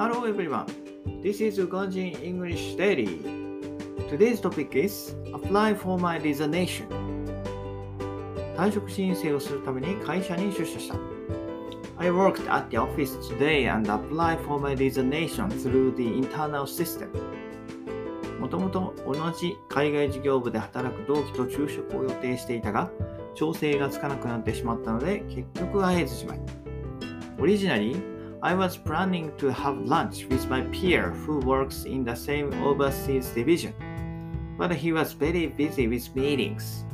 Hello everyone. This is Uganjin English Daily. Today's topic is Apply for my resignation. 退職申請をするために会社に出社した。I worked at the office today and applied for my resignation through the internal system. もともと同じ海外事業部で働く同期と昼食を予定していたが、調整がつかなくなってしまったので、結局会えずじまい。Originally, I was planning to have lunch with my peer who works in the same overseas division, but he was very busy with meetings.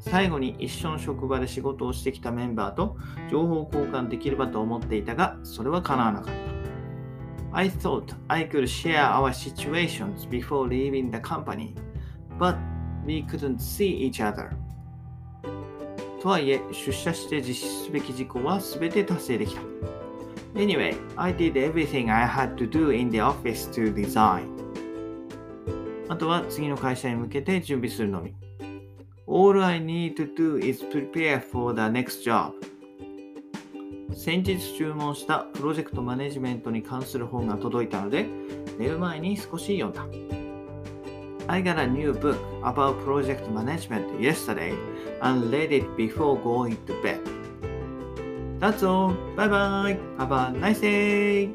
最後に一緒の職場で仕事をしてきたメンバーと情報交換できればと思っていたが、それは叶わなかった。I thought I could share our situations before leaving the company, but we couldn't see each other. とはいえ、出社して実施すべき事項は全て達成できた。Anyway, I did everything I had to do in the office to design. あとは次の会社に向けて準備するのみ。All I need to do is prepare for the next job. 先日注文したプロジェクトマネジメントに関する本が届いたので、寝る前に少し読んだ。I got a new book about project management yesterday and read it before going to bed. That's all. Bye bye. Have a nice day.